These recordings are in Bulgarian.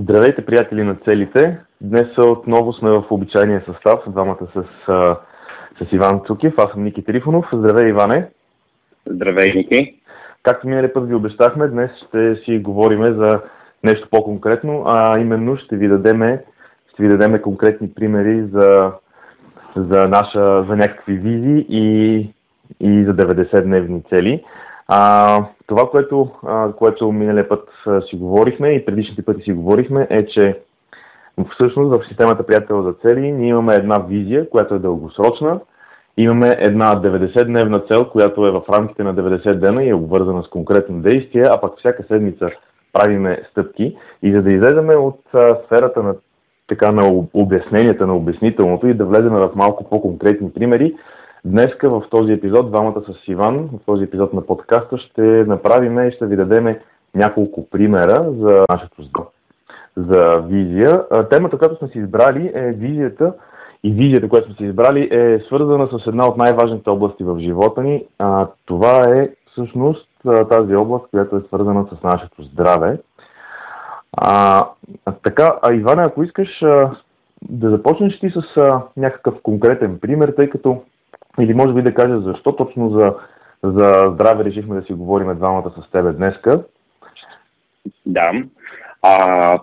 Здравейте, приятели на целите! Днес отново сме в обичайния състав, двамата с, с Иван Цукев. Аз съм Ники Трифонов. Здравей, Иване! Здравей, Ники! Както миналия път ви обещахме, днес ще си говорим за нещо по-конкретно, а именно ще ви дадеме, ще ви дадеме конкретни примери за, за, наша, за някакви визии и, и за 90-дневни цели. А, това, което, което миналия път си говорихме и предишните пъти си говорихме, е, че всъщност в системата Приятел за цели ние имаме една визия, която е дългосрочна, имаме една 90-дневна цел, която е в рамките на 90 дена и е обвързана с конкретно действие, а пък всяка седмица правиме стъпки. И за да излеземе от сферата на така на обясненията на обяснителното и да влезем в малко по-конкретни примери, Днеска в този епизод, двамата с Иван, в този епизод на подкаста ще направим и ще ви дадем няколко примера за нашето за визия. Темата, която сме си избрали е визията и визията, която сме си избрали е свързана с една от най-важните области в живота ни. А, това е всъщност тази област, която е свързана с нашето здраве. А, така, а Иване, ако искаш да започнеш ти с а, някакъв конкретен пример, тъй като или може би да кажа защо точно за, за здраве решихме да си говорим двамата с тебе днеска. Да. А,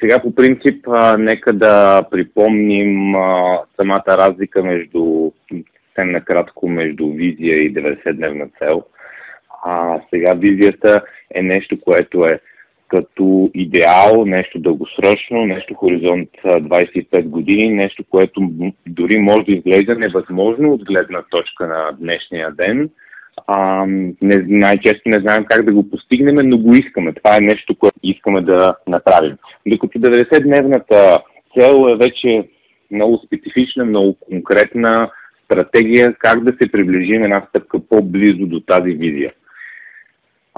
сега по принцип, а, нека да припомним а, самата разлика между, съвсем накратко, между визия и 90-дневна цел. А, сега визията е нещо, което е като идеал, нещо дългосрочно, нещо хоризонт 25 години, нещо, което дори може да изглежда невъзможно от гледна точка на днешния ден. А, не, най-често не знаем как да го постигнем, но го искаме. Това е нещо, което искаме да направим. Докато 90-дневната цел е вече много специфична, много конкретна стратегия как да се приближим една стъпка по-близо до тази визия.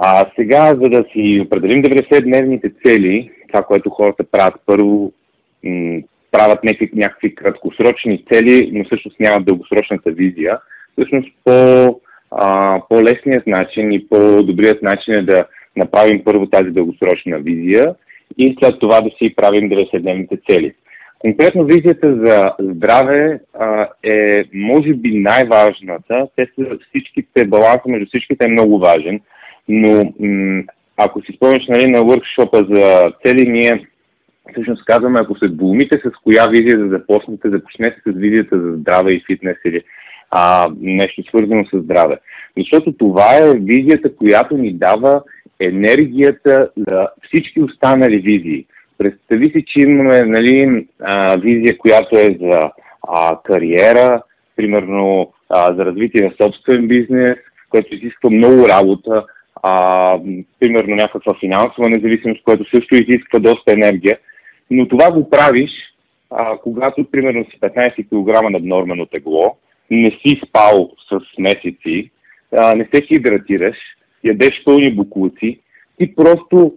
А сега, за да си определим 90-дневните цели, това, което хората правят, първо м- правят някакви, някакви краткосрочни цели, но всъщност нямат дългосрочната визия. Всъщност по, а, по-лесният начин и по-добрият начин е да направим първо тази дългосрочна визия и след това да си правим 90-дневните цели. Конкретно визията за здраве а, е, може би, най-важната. Те са всичките, баланса между всичките е много важен. Но м- ако си спомняш нали, на въркшопа за цели, ние всъщност казваме, ако се двумите с коя визия да започнете, започнете с визията за здраве и фитнес или а, нещо свързано с здраве. Защото това е визията, която ни дава енергията за всички останали визии. Представи си, че имаме нали, а, визия, която е за а, кариера, примерно а, за развитие на собствен бизнес, което изисква много работа, а, примерно някаква финансова независимост, което също изисква доста енергия. Но това го правиш, а, когато примерно си 15 кг наднормено тегло, не си спал с месеци, а, не се хидратираш, ядеш пълни буклуци, ти просто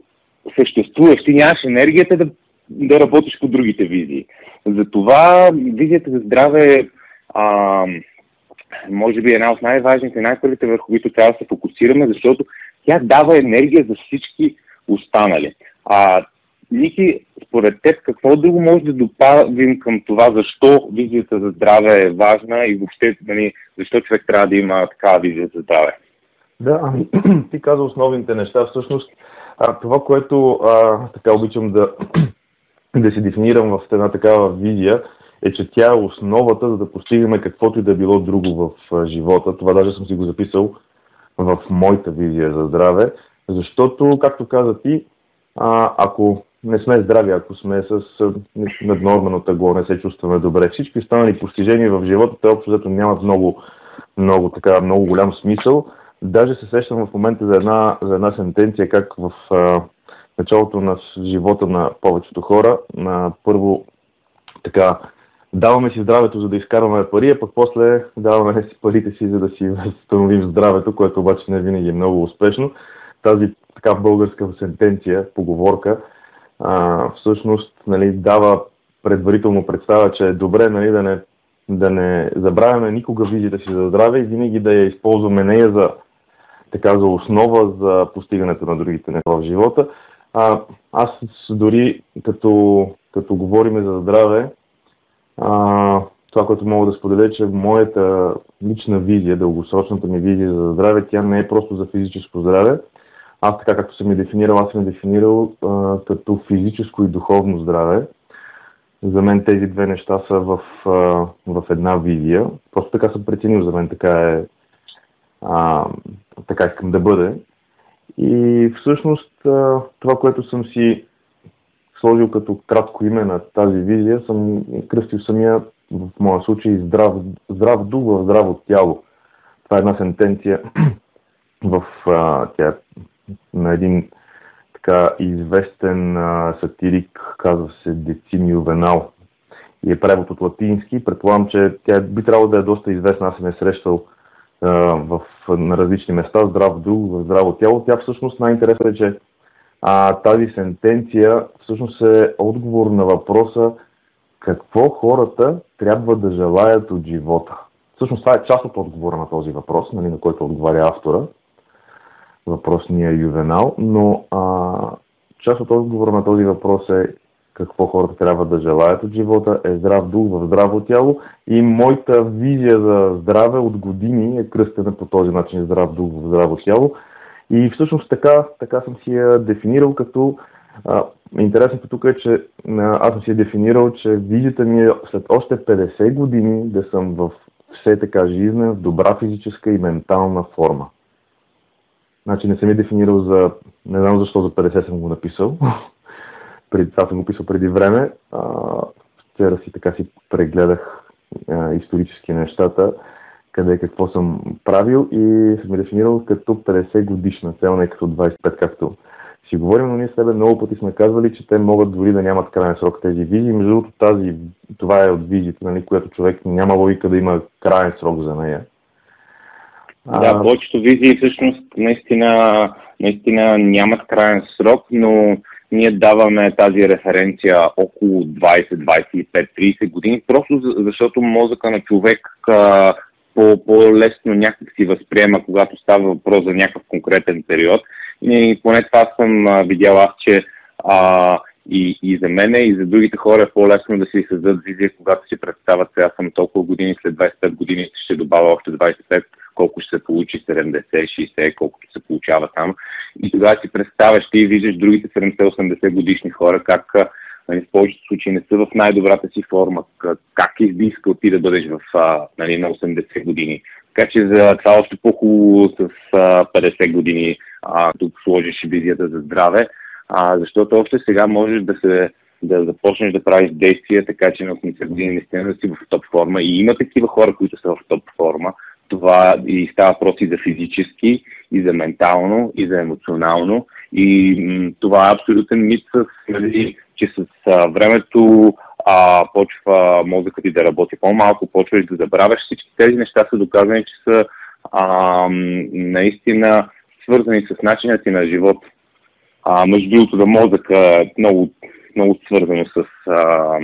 съществуваш, ти нямаш енергията да, да работиш по другите визии. Затова визията за здраве е може би една от най-важните, най-първите, върху които трябва да се фокусираме, защото тя дава енергия за всички останали. А, Ники, според теб, какво друго може да добавим към това, защо визията за здраве е важна и въобще нали, защо човек трябва да има такава визия за здраве? Да, ами, ти каза основните неща. Всъщност, а, това, което а, така обичам да, да се дефинирам в една такава визия, е, че тя е основата, за да постигаме каквото и да било друго в живота. Това даже съм си го записал в моята визия за здраве, защото, както каза ти, а, ако не сме здрави, ако сме с наднормено тегло, не се чувстваме добре, всички останали постижения в живота, те общо взето нямат много, много, така, много голям смисъл. Даже се сещам в момента за една, за една сентенция, как в а, началото на живота на повечето хора, на първо така даваме си здравето, за да изкарваме пари, а пък после даваме си парите си, за да си възстановим здравето, което обаче не винаги е много успешно. Тази така българска сентенция, поговорка, а, всъщност нали, дава предварително представа, че е добре нали, да, не, да не забравяме никога визията си за здраве и винаги да я използваме нея за, така, за основа за постигането на другите неща в живота. А, аз дори като, като говорим за здраве, а, това, което мога да споделя, че моята лична визия, дългосрочната ми визия за здраве, тя не е просто за физическо здраве. Аз така както съм я дефинирал, аз съм я дефинирал а, като физическо и духовно здраве. За мен тези две неща са в, а, в една визия. Просто така съм преценил, за мен така е, а, така искам да бъде. И всъщност а, това, което съм си сложил като кратко име на тази визия, съм кръстил самия в моя случай здрав, здрав дух в здраво тяло. Това е една сентенция в а, тя, на един така известен а, сатирик, казва се Децим Ювенал и е превод от латински. Предполагам, че тя би трябвало да е доста известна. Аз съм е срещал а, в, на различни места. Здрав дух, в здраво тяло. Тя всъщност най-интересно е, че а, тази сентенция всъщност е отговор на въпроса какво хората трябва да желаят от живота. Всъщност това е част от отговора на този въпрос, нали, на който отговаря автора, въпросния ювенал, но а, част от отговора на този въпрос е какво хората трябва да желаят от живота, е здрав дух в здраво тяло и моята визия за здраве от години е кръстена по този начин здрав дух в здраво тяло. И всъщност така, така съм си я дефинирал като а, интересното тук е, че а, аз съм си я дефинирал, че визията ми е след още 50 години да съм в все така жизнен, в добра физическа и ментална форма. Значи не съм я дефинирал за... Не знам защо за 50 съм го написал. преди, това съм го писал преди време. А, вчера си така си прегледах а, исторически нещата, къде какво съм правил и съм дефинирал като 50 годишна цел, не като 25, както си говорим, но ние с тебе много пъти сме казвали, че те могат дори да нямат крайен срок тези визии. Между другото, тази, това е от визите, нали, която човек няма логика да има крайен срок за нея. Да, повечето визии всъщност наистина, наистина нямат крайен срок, но ние даваме тази референция около 20, 25, 30 години, просто защото мозъка на човек по, по-лесно някак си възприема, когато става въпрос за някакъв конкретен период. И поне това съм видял аз, че а, и, и за мене, и за другите хора е по-лесно да си създадат визия, когато си представят сега съм толкова години, след 25 години ще добавя още 25, колко ще се получи 70, 60, колкото се получава там. И тогава си представяш, ти виждаш другите 70-80 годишни хора, как нали, в повечето случаи не са в най-добрата си форма, как би искал ти да бъдеш в, нали, на 80 години. Така че за това още по-хубаво с а, 50 години а, тук сложиш визията за здраве, а, защото още сега можеш да се да започнеш да правиш действия, така че на 80 години наистина да си в топ форма. И има такива хора, които са в топ форма. Това и става въпрос и за физически, и за ментално, и за емоционално. И м- това е абсолютен мит, с, нали, че с а, времето а, почва мозъкът ти да работи по-малко, почваш да забравяш. Всички тези неща са доказани, че са а, наистина свързани с начина ти на живот. А, между другото, да мозъка е много, много свързано с а,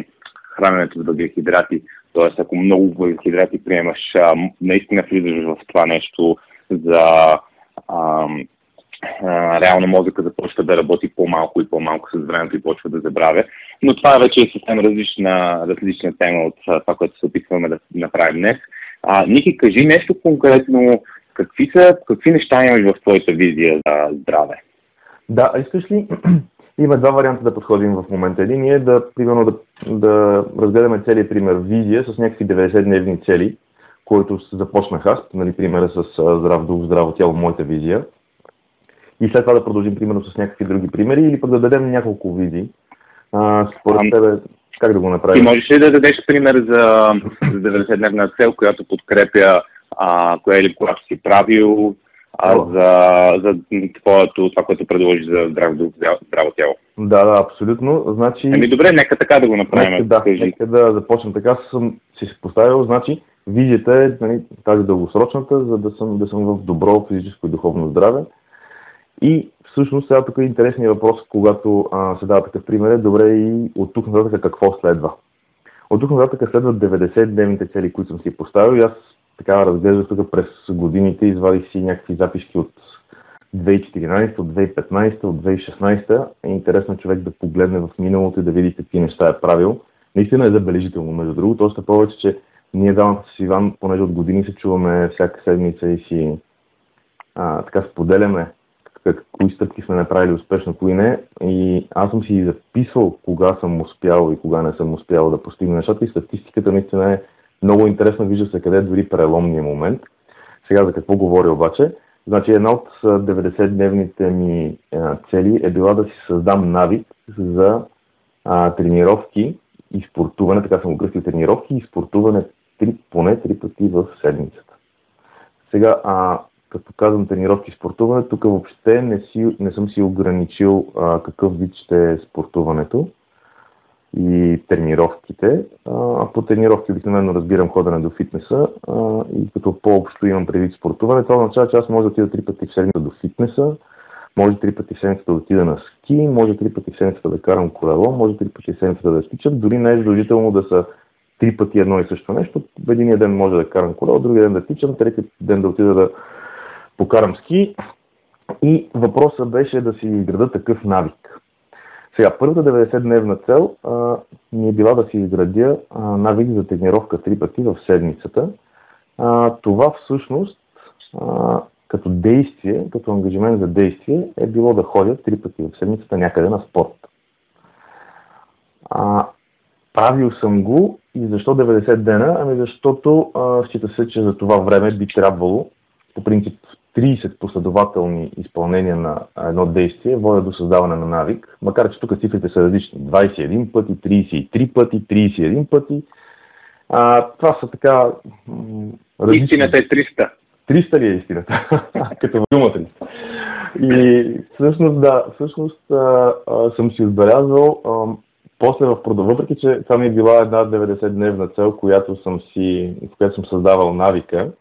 храненето с въглехидрати. Тоест, ако много въглехидрати приемаш, а, наистина влизаш в това нещо за а, реално мозъка започва да работи по-малко и по-малко с времето и почва да забравя. Но това вече е съвсем различна, различна тема от това, което се опитваме да направим днес. А, Ники, кажи нещо конкретно. Какви, са, какви неща имаш в твоята визия за здраве? Да, искаш ли? Има два варианта да подходим в момента. Един е да, примерно, да, да разгледаме целият пример визия с някакви 90-дневни цели, които започнах аз, нали, примера с здрав дух, здраво тяло, моята визия и след това да продължим примерно с някакви други примери или пък да дадем няколко визии. А, според тебе, как да го направим? Ти можеш ли да дадеш пример за, за 90-дневна цел, която подкрепя а, кое или когато си правил, а, за, за твоето, това, което предложи за здраво, здраво тяло. Да, да, абсолютно. Значи... Ами добре, нека така да го направим. Нека, да, нека да започнем така. Съм си поставил, значи, визията е нали, тази дългосрочната, за да съм, да съм в добро физическо и духовно здраве. И всъщност сега тук е интересният въпрос, когато а, се дава такъв пример, е добре и от тук нататък какво следва. От тук нататък следват 90-дневните цели, които съм си поставил и аз така разглеждах тук през годините, извадих си някакви записки от 2014, от 2015, от 2016 е интересно човек да погледне в миналото и да види какви неща е правил. Наистина е забележително, между другото, още повече, че ние двамата с Иван, понеже от години се чуваме всяка седмица и си а, така споделяме как, кои стъпки сме направили успешно, кои не. И аз съм си записвал кога съм успял и кога не съм успял да постигна нещата и статистиката наистина е много интересна, вижда се къде е дори преломния момент. Сега за какво говоря обаче? Значи една от 90-дневните ми цели е била да си създам навик за а, тренировки и спортуване, така съм го тренировки и спортуване три, поне три пъти в седмицата. Сега, а, като казвам тренировки спортуване, тук въобще не, си, не съм си ограничил а, какъв вид ще е спортуването и тренировките. А, по тренировки обикновено разбирам ходене до фитнеса а, и като по-общо имам предвид спортуване, това означава, че аз може да отида три пъти в седмицата до фитнеса, може три пъти в седмицата да отида на ски, може три пъти в седмицата да карам колело, може три пъти в седмицата да стичам, дори не е задължително да са три пъти едно и също нещо. В единия ден може да карам колело, другия ден да тичам, трети ден да отида да покарам ски. И въпросът беше да си изграда такъв навик. Сега, първата 90-дневна цел а, ми е била да си изградя а, навик за тренировка три пъти в седмицата. А, това всъщност а, като действие, като ангажимент за действие е било да ходя три пъти в седмицата някъде на спорт. А, правил съм го и защо 90 дена? Ами защото а, счита се, че за това време би трябвало, по принцип 30 последователни изпълнения на едно действие водят до създаване на навик, макар че тук цифрите са различни. 21 пъти, 33 пъти, 31 пъти. А, това са така... Различни. Истината е 300. 300 ли е истината? Като думата ли? И всъщност, да, всъщност а, а, съм си отбелязвал а, после в продължение, въпреки че това ми е била една 90-дневна цел, която съм си, в която съм създавал навика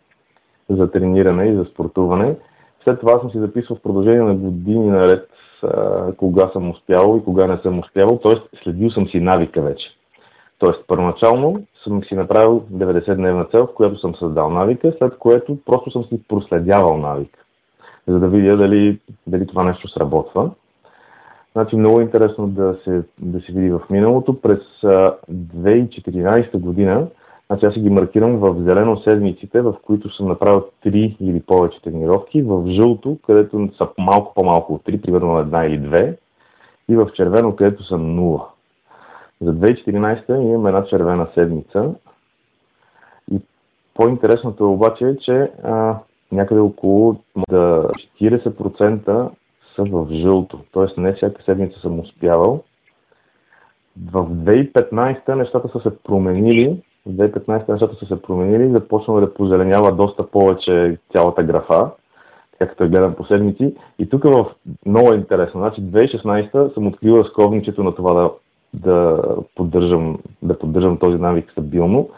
за трениране и за спортуване, след това съм си записвал в продължение на години наред кога съм успявал и кога не съм успявал, т.е. следил съм си навика вече. Тоест, първоначално съм си направил 90-дневна цел, в която съм създал навика, след което просто съм си проследявал навика, за да видя дали, дали това нещо сработва. Значи много интересно да се, да се види в миналото. През 2014 година, значи аз си ги маркирам в зелено седмиците, в които съм направил 3 или повече тренировки, в жълто, където са малко по-малко от 3, примерно една или две, и в червено, където са 0. За 2014 имам една червена седмица. И по-интересното обаче е, че а, някъде около 40% са в жълто. Тоест не всяка седмица съм успявал. В 2015 нещата са се променили. В 2015 нещата са се променили. Започна да позеленява доста повече цялата графа, така като я гледам по седмици. И тук в много е интересно. Значи 2016 съм открил разковничето на това да, да, поддържам, да поддържам този навик стабилно.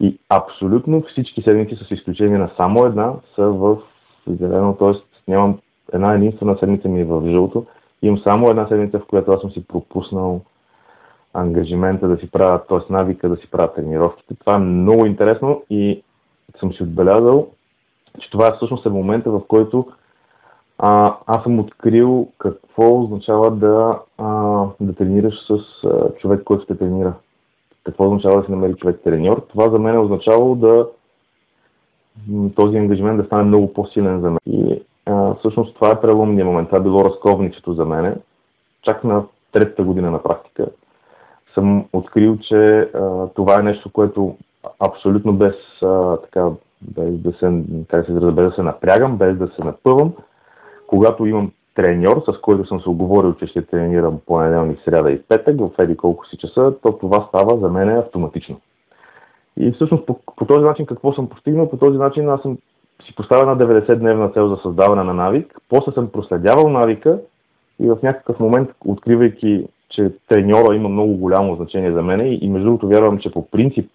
И абсолютно всички седмици, с изключение на само една, са в зелено, т.е. нямам една единствена седмица ми е в жълто. Имам само една седмица, в която аз съм си пропуснал ангажимента да си правя, т.е. навика да си правя тренировките. Това е много интересно и съм си отбелязал, че това е всъщност е момента, в който а, аз съм открил какво означава да, а, да тренираш с а, човек, който те тренира. Какво означава да си намери човек треньор. Това за мен е означавало да този ангажимент да стане много по-силен за мен. И а, всъщност това е преломния момент. Това е било разковничето за мене. Чак на третата година на практика съм открил, че а, това е нещо, което абсолютно без, а, така, без да се, как се без да се напрягам, без да се напъвам, когато имам треньор, с който съм се оговорил, че ще тренирам понеделник, сряда и петък в еди колко си часа, то това става за мен автоматично. И всъщност по, по този начин какво съм постигнал? По този начин аз съм си поставя една 90-дневна цел за създаване на навик, после съм проследявал навика и в някакъв момент, откривайки, че треньора има много голямо значение за мен и между другото вярвам, че по принцип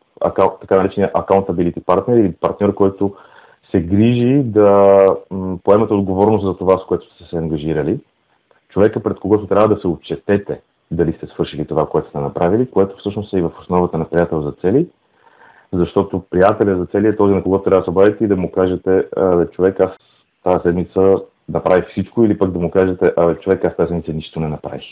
така наречения accountability партнер или партньор, който се грижи да поемете отговорност за това, с което сте се ангажирали. Човека, пред когото трябва да се отчетете дали сте свършили това, което сте направили, което всъщност е и в основата на приятел за цели – защото приятеля за целият този, на когото трябва да се обадите и да му кажете, бе, човек, аз тази седмица да прави всичко или пък да му кажете, а човек, аз тази седмица нищо не направих.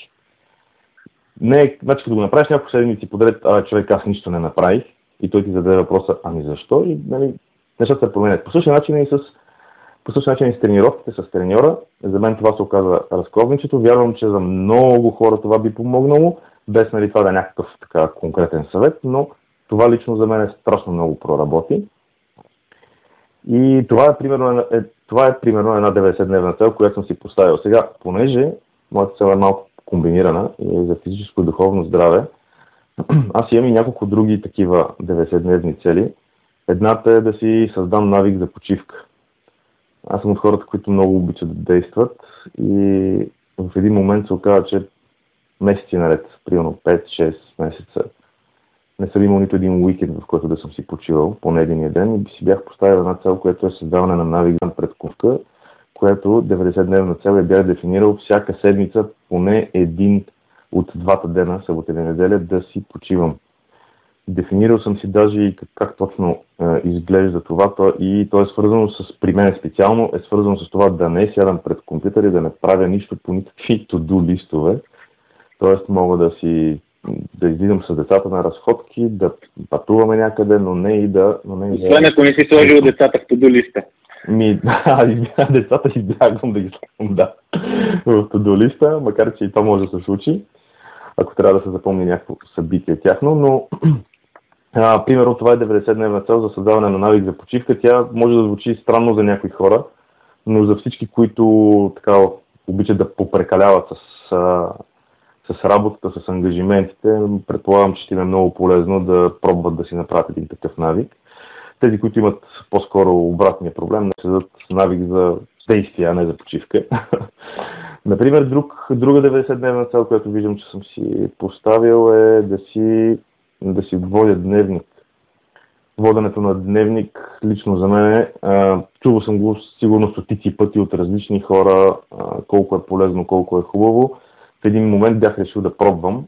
Не, значи като го направиш няколко седмици подред, а човек, аз нищо не направих и той ти зададе въпроса, ами защо? И нали, нещата се променят. По същия начин и с по същия начин и с тренировките с треньора. За мен това се оказа разковничето. Вярвам, че за много хора това би помогнало, без нали, това да е някакъв така конкретен съвет, но това лично за мен е страшно много проработи. И това е примерно, е, това е примерно една 90-дневна цел, която съм си поставил. Сега, понеже моята цел е малко комбинирана и за физическо и духовно здраве, аз имам и няколко други такива 90-дневни цели. Едната е да си създам навик за почивка. Аз съм от хората, които много обичат да действат и в един момент се оказа, че месеци наред, примерно 5-6 месеца, не съм имал нито един уикенд, в който да съм си почивал, поне един ден, и си бях поставил една цел, която е създаване на навик за предкувка, която 90-дневна цел я бях дефинирал всяка седмица поне един от двата дена, събота и неделя, да си почивам. Дефинирал съм си даже и как, как точно е, изглежда това то, и то е свързано с, при мен специално, е свързано с това да не сядам пред компютър и да не правя нищо по никакви to-do листове. Тоест мога да си да излизам с децата на разходки, да пътуваме някъде, но не и да... Но не и Освен ако не си сложил децата в to-do листа. Ми, да, децата избягвам да ги слагам, да, в to-do листа, макар че и това може да се случи, ако трябва да се запомни някакво събитие тяхно, но а, примерно това е 90-дневна цел за създаване на навик за почивка. Тя може да звучи странно за някои хора, но за всички, които така обичат да попрекаляват с а, с работата, с ангажиментите, предполагам, че ще им е много полезно да пробват да си направят един такъв навик. Тези, които имат по-скоро обратния проблем, да седат навик за действие, а не за почивка. Например, друг, друга 90-дневна цел, която виждам, че съм си поставил е да си, да си водя дневник. Воденето на дневник лично за мен е, чувал съм го сигурно стотици пъти от различни хора, а, колко е полезно, колко е хубаво в един момент бях решил да пробвам.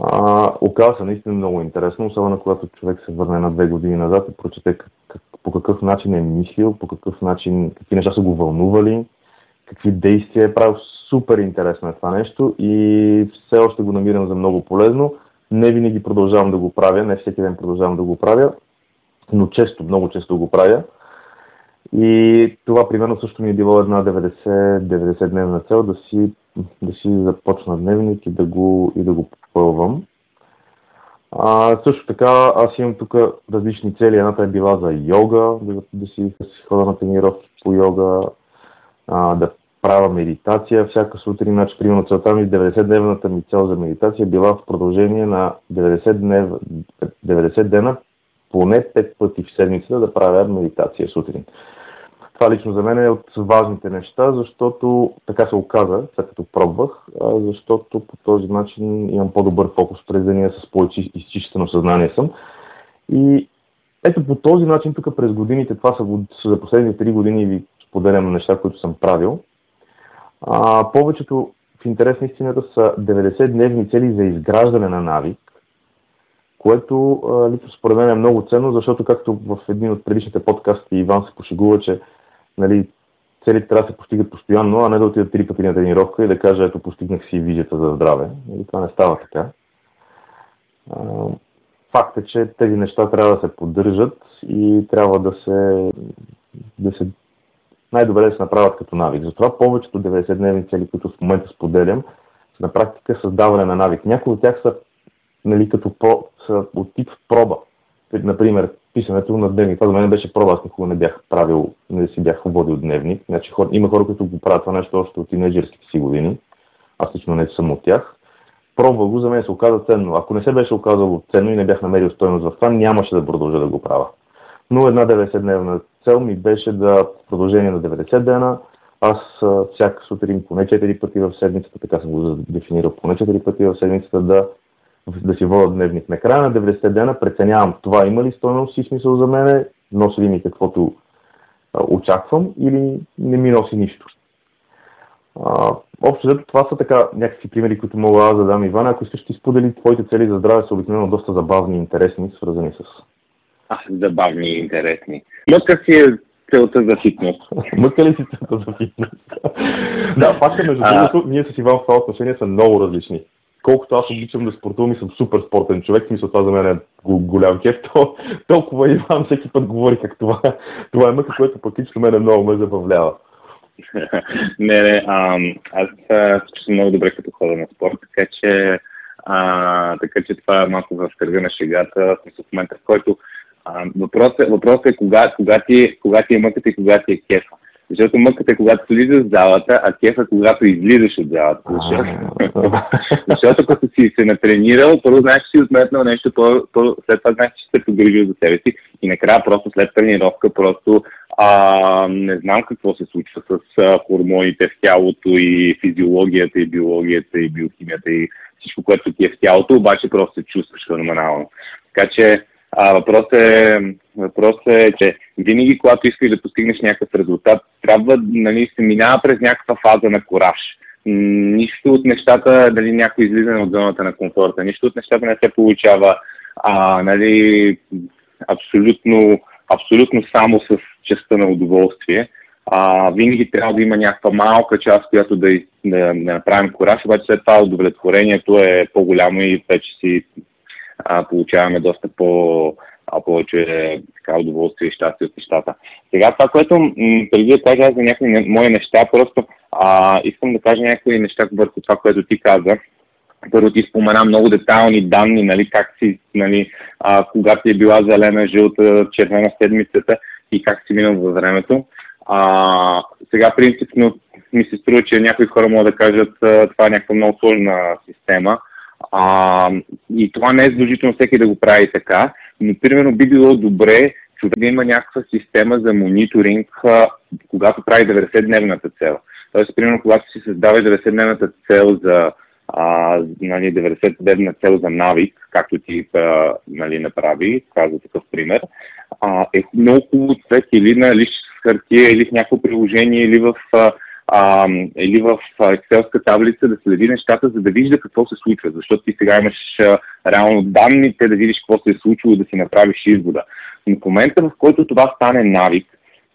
А, оказа се наистина много интересно, особено когато човек се върне на две години назад и прочете как, как, по какъв начин е мислил, по какъв начин, какви неща са го вълнували, какви действия е правил. Супер интересно е това нещо и все още го намирам за много полезно. Не винаги продължавам да го правя, не всеки ден продължавам да го правя, но често, много често го правя. И това примерно също ми е било една 90, 90 дневна цел да си да си започна дневник и да го, и да го попълвам. А, също така, аз имам тук различни цели. Едната е била за йога, да, да, си, да си хода на тренировки по йога, а, да правя медитация всяка сутрин. Значи, примерно целта ми, 90-дневната ми цел за медитация била в продължение на 90, днев, 90 дена, поне 5 пъти в седмицата да правя медитация сутрин. Това лично за мен е от важните неща, защото така се оказа, след като пробвах, защото по този начин имам по-добър фокус през деня, с по-изчистено съзнание съм. И ето по този начин, тук през годините, това са, за последните 3 години ви споделям неща, които съм правил. А, повечето в интерес на истината са 90-дневни цели за изграждане на навик, което лично според мен е много ценно, защото както в един от предишните подкасти Иван се пошегува, че нали, целите трябва да се постигат постоянно, а не да отидат три пъти на тренировка и да кажа, ето постигнах си визията за здраве. И това не става така. Факт е, че тези неща трябва да се поддържат и трябва да се, да се най-добре да се направят като навик. Затова повечето 90-дневни цели, които в момента споделям, са на практика създаване на навик. Някои от тях са, нали, като про, от тип проба. Например, писането на дневник. Това за мен беше проба, аз никога не бях правил, не си бях водил дневник. Значи, хор, има хора, които го правят това нещо още от тинейджерските си години. Аз лично не съм от тях. Пробва го, за мен се оказа ценно. Ако не се беше оказало ценно и не бях намерил стоеност в това, нямаше да продължа да го правя. Но една 90-дневна цел ми беше да в продължение на 90 дена аз всяка сутрин поне 4 пъти в седмицата, така съм го дефинирал, поне 4 пъти в седмицата да да си водя дневник. Накрая на 90 дена преценявам това има ли стойност и смисъл за мене, носи ли ми каквото а, очаквам или не ми носи нищо. А, общо взето това са така някакви примери, които мога аз да дам Иван. Ако искаш ти сподели твоите цели за здраве са обикновено доста забавни и интересни, свързани с... А, забавни и интересни. Лъка си е целта за фитнес. Мъка ли си целта за фитнес? да, факта между другото, ние с Иван в това отношение са много различни. Колкото аз обичам да спортувам и съм супер спортен човек, мисля това за мен е голям кеф, то, толкова Иван всеки път говори как това, това е мъка, което пък лично мен много ме забавлява. не, не, а, аз съм много добре като хода на спорт, така че, а, така че това е малко в кръга на шегата, в момента, в който въпросът, въпросът е кога, кога, ти, кога ти е мъката и кога ти е кефа. Защото мъката е когато влизаш в залата, а кефа когато излизаш от залата. Защото, защото като си се натренирал, първо знаеш, че си отметнал нещо, по, по, след това знаеш, че се погрижил за себе си и накрая просто след тренировка просто а, не знам какво се случва с а, хормоните в тялото и физиологията и биологията и биохимията и всичко, което ти е в тялото, обаче просто се чувстваш феноменално. Така че а, въпросът, е, въпросът е, че винаги, когато искаш да постигнеш някакъв резултат, трябва нали, се минава през някаква фаза на кораж. Нищо от нещата, дали някой излизане от зоната на комфорта, нищо от нещата не се получава а, нали, абсолютно, абсолютно само с частта на удоволствие. А, винаги трябва да има някаква малка част, която да, да, да направим кораж, обаче след това удовлетворението е по-голямо и вече си а, получаваме доста по, а, повече така, удоволствие и щастие от нещата. Сега това, което м- преди да кажа за някои мои неща, просто а, искам да кажа някои неща върху това, което ти каза. Първо ти спомена много детайлни данни, нали, как си, нали, а, кога ти е била зелена, жълта, червена седмицата и как си минал във времето. А, сега принципно ми се струва, че някои хора могат да кажат, това е някаква много сложна система. А, и това не е задължително всеки да го прави така, но примерно би било добре човек да има някаква система за мониторинг, а, когато прави 90-дневната цел. Тоест, примерно, когато си създава 90-дневната цел за а, нали, 90-дневна цел за навик, както ти а, нали, направи, каза такъв пример, а, е много хубаво човек или на лист с хартия, или в някакво приложение, или в а, а, или в Excelска таблица да следи нещата, за да вижда какво се случва. Защото ти сега имаш а, реално данните да видиш какво се е случило и да си направиш извода. Но в момента, в който това стане навик,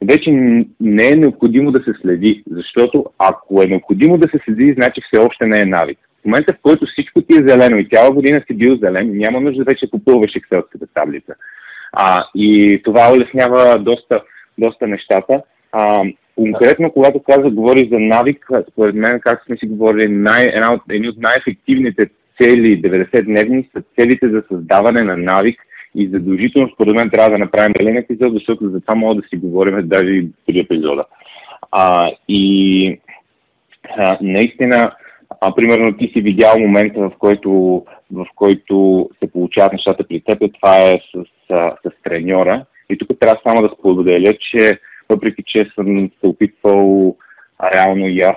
вече не е необходимо да се следи, защото ако е необходимо да се следи, значи все още не е навик. В момента, в който всичко ти е зелено и цяла година си бил зелен, няма нужда вече попълваш екселската таблица. А, и това улеснява доста, доста нещата. А, Конкретно, когато каза, говори за навик, според мен, как сме си говорили, най, една от, едни от най-ефективните цели, 90-дневни, са целите за създаване на навик и задължително, според мен, трябва да направим един епизод, защото за това мога да си говорим даже и три епизода. А, и а, наистина, а, примерно ти си видял момента, в който, в който се получават нещата при теб, това е с, с, с треньора. И тук трябва само да споделя, че въпреки че съм се опитвал реално и аз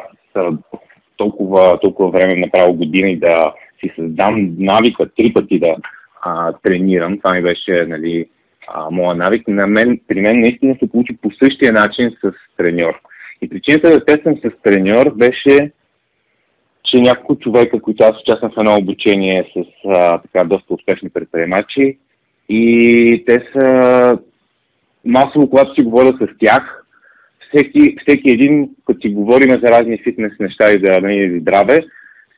толкова, толкова време, направо години да си създам навика три пъти да а, тренирам. Това ми беше нали, а, моя навик. На мен, при мен наистина се получи по същия начин с треньор. И причината да тествам с треньор беше, че няколко човека, които аз участвам в едно обучение с а, така доста успешни предприемачи, и те са масово, когато си говоря с тях, всеки, всеки един, като си говорим за разни фитнес неща и за нали, здраве,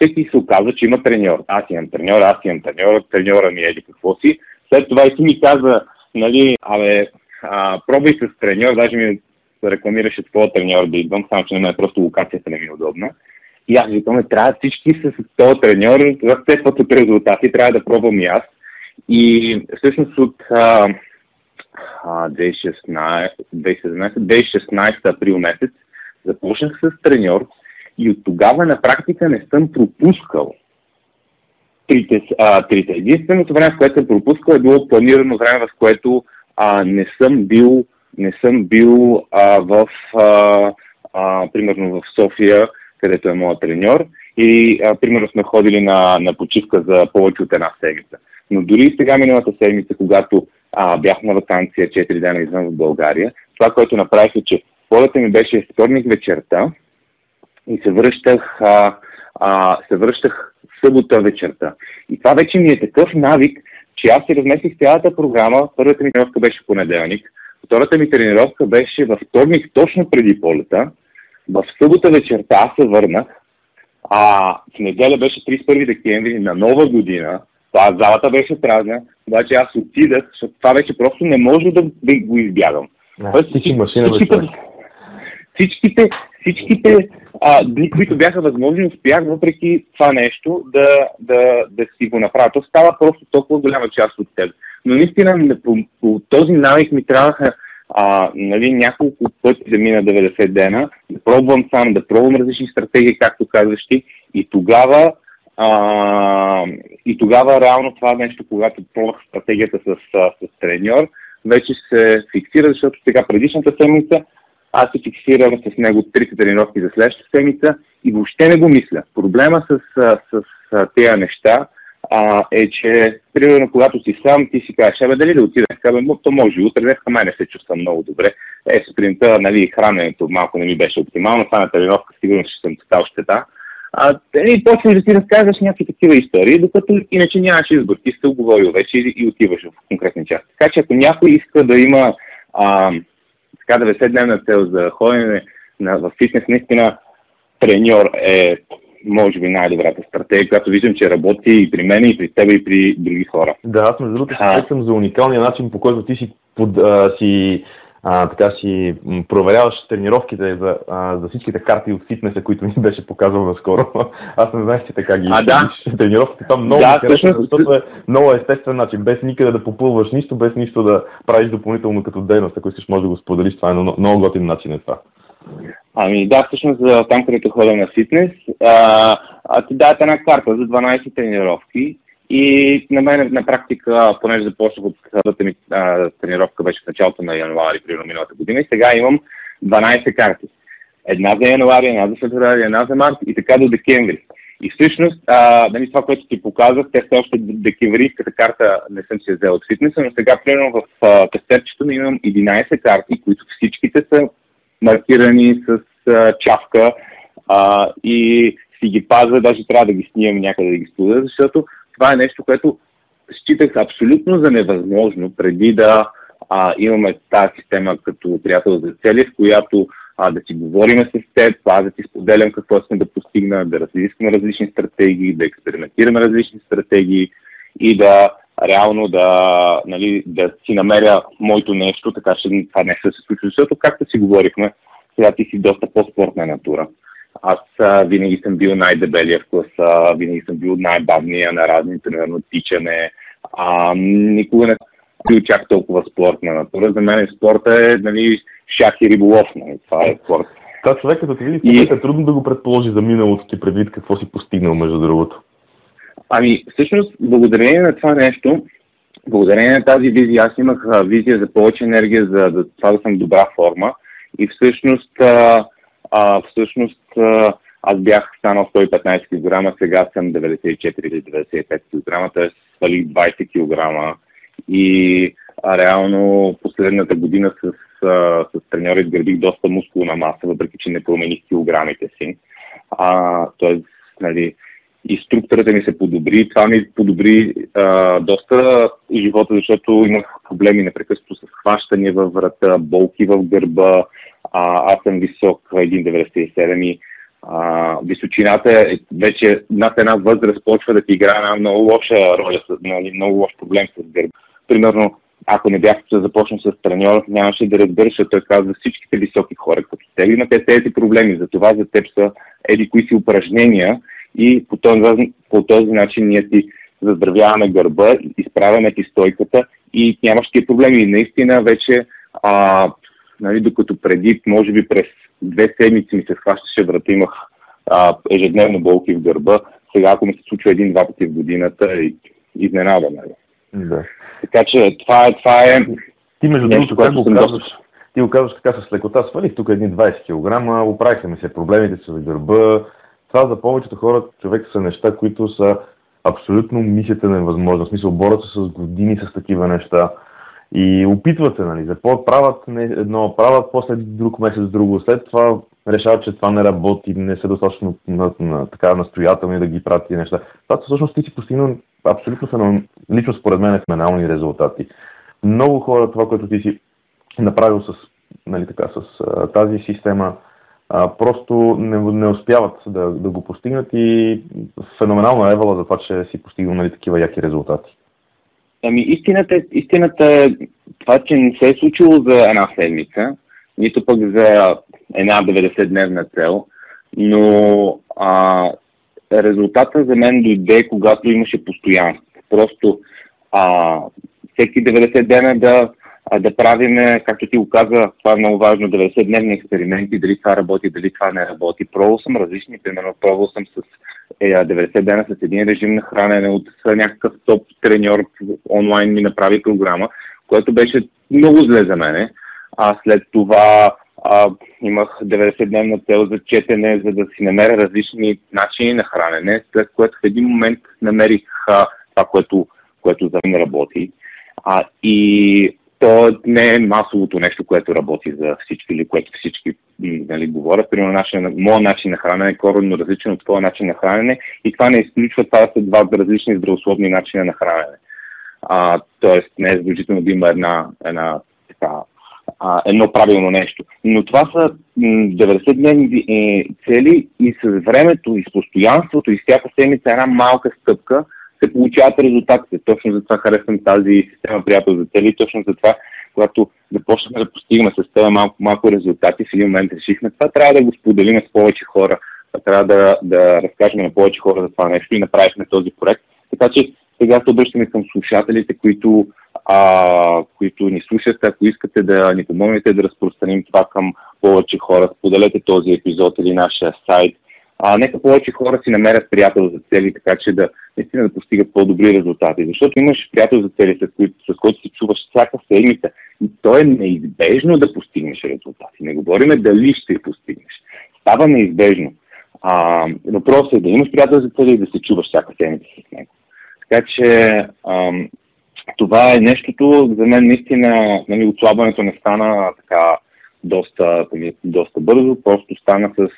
всеки се оказва, че има треньор. Аз имам треньор, аз имам треньор, треньора ми еди какво си. След това и ти ми каза, нали, абе, а, пробвай с треньор, даже ми рекламираше твоя треньор да идвам, само че на мен просто локацията не ми е удобна. И аз викаме, трябва всички с този треньор, за от резултати, трябва да пробвам и аз. И всъщност от а, 2016, април месец, започнах с треньор и от тогава на практика не съм пропускал трите. А, трите. Единственото време, в което съм пропускал е било планирано време, в което а, не съм бил, не съм бил а, в, а, а, примерно в София, където е моят треньор и а, примерно сме ходили на, на почивка за повече от една седмица. Но дори сега миналата седмица, когато а, бях на вакансия 4 дена извън в България. Това, което направих е, че полета ми беше вторник вечерта и се връщах, а, а, се връщах събота вечерта. И това вече ми е такъв навик, че аз си разместих цялата програма. Първата ми тренировка беше понеделник, Втората ми тренировка беше във вторник, точно преди полета. В събота вечерта аз се върнах, а в неделя беше 31 декември на нова година. Това залата беше празна, обаче аз отидах, защото това вече просто не може да го избягам. А, всички, машина всичките, всичките, всичките а, дни, които бяха възможни, успях въпреки това нещо да, да, да си го направя. То става просто толкова голяма част от теб. Но наистина по, по този навик ми трябваха а, нали, няколко пъти да мина 90 дена, да пробвам сам, да пробвам различни стратегии, както казваш ти. И тогава, а, и тогава реално това нещо, когато пробвах стратегията с, с, треньор, вече се фиксира, защото сега предишната седмица аз се фиксирам с него трите тренировки за следващата седмица и въобще не го мисля. Проблема с, с, с тези неща а, е, че примерно когато си сам, ти си кажеш, абе дали да отида, абе, то може утре, днес мен не се чувствам много добре. Е, сутринта, нали, храненето малко не ми беше оптимално, това на тренировка сигурно ще съм стал щета. А, и почваш да си разказваш някакви такива истории, докато иначе нямаш избор. Ти сте оговорил вече и, и отиваш в конкретни части. Така че ако някой иска да има а, така 90-дневна цел за ходене на, в фитнес, наистина треньор е може би най-добрата стратегия, която виждам, че работи и при мен, и при теб, и при други хора. Да, аз между другото съм за уникалния начин, по който ти си, под, а, си а, така си проверяваш тренировките за, а, за всичките карти от фитнеса, които ми беше показал наскоро. Аз не знаех, че така ги а, да. тренировките. Там много да, харесва, защото е много естествен начин, без никъде да попълваш нищо, без нищо да правиш допълнително като дейност. Ако искаш, може да го споделиш. Това е много, много готин начин е това. Ами да, всъщност там, където ходя на фитнес, а, а ти дават една карта за 12 тренировки и на мен на практика, понеже започнах от първата ми а, тренировка беше в началото на януари, примерно миналата година, и сега имам 12 карти. Една за януари, една за февруари, една за март и така до декември. И всъщност, а, нали, това, което ти показах, те все още декемврийската карта не съм си взел от фитнеса, но сега, примерно, в кастерчето ми имам 11 карти, които всичките са маркирани с а, чавка а, и си ги пазя, даже трябва да ги снимам някъде да ги споделя, защото това е нещо, което считах абсолютно за невъзможно преди да а, имаме тази система като приятел за цели, в която а, да си говорим с теб, аз да ти споделям какво сме да постигна, да разискваме различни стратегии, да експериментираме различни стратегии и да реално да, нали, да си намеря моето нещо, така че това не се случи. Защото, както си говорихме, сега ти си доста по-спортна натура. Аз а, винаги съм бил най-дебелия в класа, винаги съм бил най-бавния на разни, примерно тичане. А, никога не бил чак толкова спортна натура. За мен спорта е нали, шах и риболов. Нали. Това е спорт. Това човек, като ти види, и... е трудно да го предположи за миналото ти предвид какво си постигнал, между другото. Ами, всъщност, благодарение на това нещо, благодарение на тази визия, аз имах а, визия за повече енергия, за да, това да съм добра форма. И всъщност, а, а, всъщност аз бях станал 115 кг, сега съм 94 или 95 кг, т.е. свалих 20 кг. И а, реално последната година с, а, с треньора изградих доста мускулна маса, въпреки че не промених килограмите си. А, т.е. Нали, и структурата ми се подобри. Това ми подобри а, доста живота, защото имах проблеми непрекъснато с хващане във врата, болки в гърба. А, аз съм висок, 1,97 и а, височината е вече над една възраст почва да ти играе една много лоша роля, нали, много лош проблем с гърба. Примерно, ако не бях да започна с треньор, нямаше да разбереш, той казва всичките високи хора, като те имате тези проблеми. Затова за теб са еди кои си упражнения, и по този, по този начин ние си заздравяваме гърба, изправяме ти стойката и нямаш тия проблеми. И наистина вече, а, нали, докато преди, може би през две седмици ми се хващаше врата, имах а, ежедневно болки в гърба, сега ако ми се случва един-два пъти в годината, и, изненада. Нали. Да. Така че това е, това е ти между другото, как го казваш, ти го казваш така с лекота, свалих тук едни 20 кг, оправиха ми се проблемите с гърба, това за повечето хора човек са неща, които са абсолютно мисията невъзможна. В смисъл, борят се с години с такива неща и опитват се, нали, започват, правят едно, правят после друг месец друго, след това решават, че това не работи, не са достатъчно на, на, така настоятелни да ги правят неща. Това всъщност ти си постигнал абсолютно феномен, лично според мен е феноменални резултати. Много хора, това, което ти си направил с, нали, така, с тази система, а, просто не, не успяват да, да го постигнат и феноменално е за това, че си постигнал нали, такива яки резултати. Ами истината, истината е това, че не се е случило за една седмица, нито пък за една 90-дневна цел, но а, резултата за мен дойде, когато имаше постоянство. Просто а, всеки 90 дена да, да правиме, както ти го каза, това е много важно, 90-дневни експерименти, дали това работи, дали това не работи. Пробвал съм различни, примерно пробвал съм с е, 90 дена с един режим на хранене от някакъв топ треньор онлайн ми направи програма, което беше много зле за мене. А след това а, имах 90-дневна цел за четене, за да си намеря различни начини на хранене, след което в един момент намерих а, това, което, което за мен работи. А, и то не е масовото нещо, което работи за всички или което всички нали, говорят. Примерно, начин, моят начин на хранене е коренно различен от твоя начин на хранене и това не изключва това да са два различни здравословни начина на хранене. А, тоест, не е задължително да има една, една така, а, едно правилно нещо. Но това са 90-дневни е, цели и с времето, и с постоянството, и всяка седмица една малка стъпка се получават резултатите. Точно за това харесвам тази система приятел за цели. Точно за това, когато започнахме да постигаме с това малко, малко резултати, в един момент решихме това, трябва да го споделим с повече хора. Трябва да, да разкажем на повече хора за това нещо и направихме този проект. Така че сега се обръщаме към слушателите, които а, които ни слушате. Ако искате да ни помогнете да разпространим това към повече хора, споделете този епизод или нашия сайт. А, нека повече хора си намерят приятел за цели, така че да наистина да постигат по-добри резултати. Защото имаш приятел за цели, с, които, с който си чуваш всяка седмица. И то е неизбежно да постигнеш резултати. Не говориме дали ще постигнеш. Става неизбежно. А, въпросът е да имаш приятел за цели и да се чуваш всяка седмица с него. Така че ам, това е нещото, за мен наистина нали, отслабването не стана така доста, доста бързо, просто стана с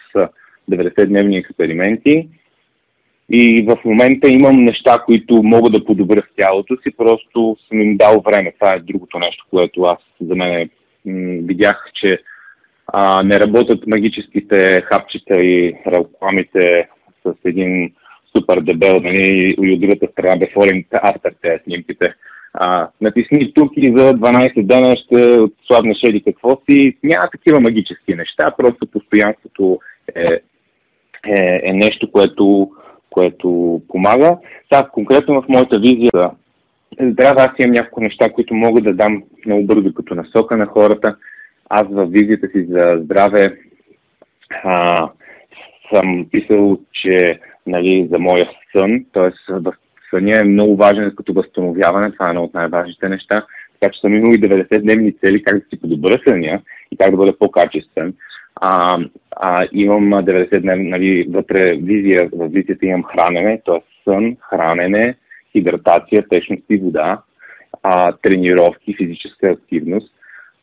90-дневни експерименти. И в момента имам неща, които мога да подобря в тялото си, просто съм им дал време. Това е другото нещо, което аз за мен м- видях, че а, не работят магическите хапчета и рекламите с един супер дебел, нали, и от другата страна бефоринг автор тези снимките а, натисни тук и за 12 дена ще отслабнеш еди какво си. Няма такива магически неща, просто постоянството е, е, е нещо, което, което помага. Сега, конкретно в моята визия за здраве, аз имам няколко неща, които мога да дам много бързо като насока на хората. Аз в визията си за здраве а, съм писал, че нали, за моя сън, т.е. в съня е много важен като възстановяване, това е едно от най-важните неща. Така че съм имал и 90-дневни цели как да си подобра съня и как да бъда по-качествен. А, а, имам 90 дневни, нали, вътре визия, в визията имам хранене, т.е. сън, хранене, хидратация, течност и вода, а, тренировки, физическа активност.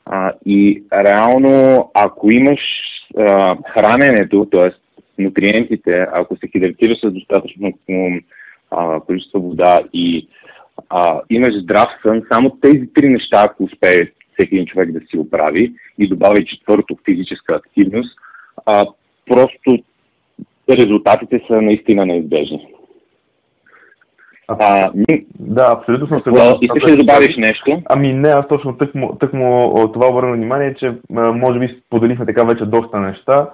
А, и реално, ако имаш а, храненето, т.е. нутриентите, ако се хидратираш с достатъчно количество вода и а, имаш здрав сън, само тези три неща, ако успее всеки един човек да си оправи и добави четвърто физическа активност, а, просто резултатите са наистина неизбежни. А, да, абсолютно съм съгласен. Искаш да добавиш нещо? Ами не, аз точно тък му, тък му това обърна внимание, че може би споделихме така вече доста неща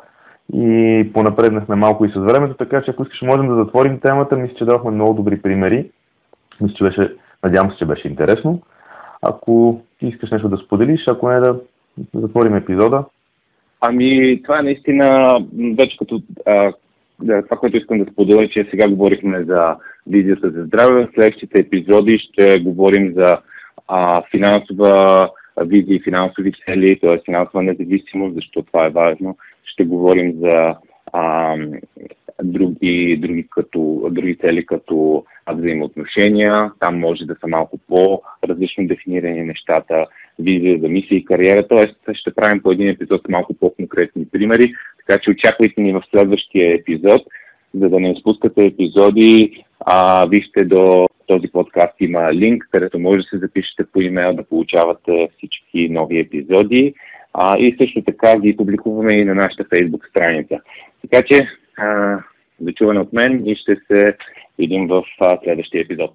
и понапреднахме малко и с времето, така че ако искаш можем да затворим темата. Мисля, че дадохме много добри примери. Мисля, че беше, надявам се, че беше интересно. Ако искаш нещо да споделиш, ако не да затворим епизода. Ами, това е наистина вече като а, това, което искам да споделя, че сега говорихме за визията за здраве. В следващите епизоди ще говорим за а, финансова визия и финансови цели, т.е. финансова независимост, защото това е важно ще говорим за а, други, други, като, други цели като взаимоотношения. Там може да са малко по-различно дефинирани нещата, визия за мисия и кариера. Тоест ще правим по един епизод малко по-конкретни примери, така че очаквайте ни в следващия епизод. За да не изпускате епизоди, а, вижте до този подкаст има линк, където може да се запишете по имейл да получавате всички нови епизоди. А, и също така ги публикуваме и на нашата фейсбук страница. Така че Дочуване от мен и ще се видим в следващия епизод.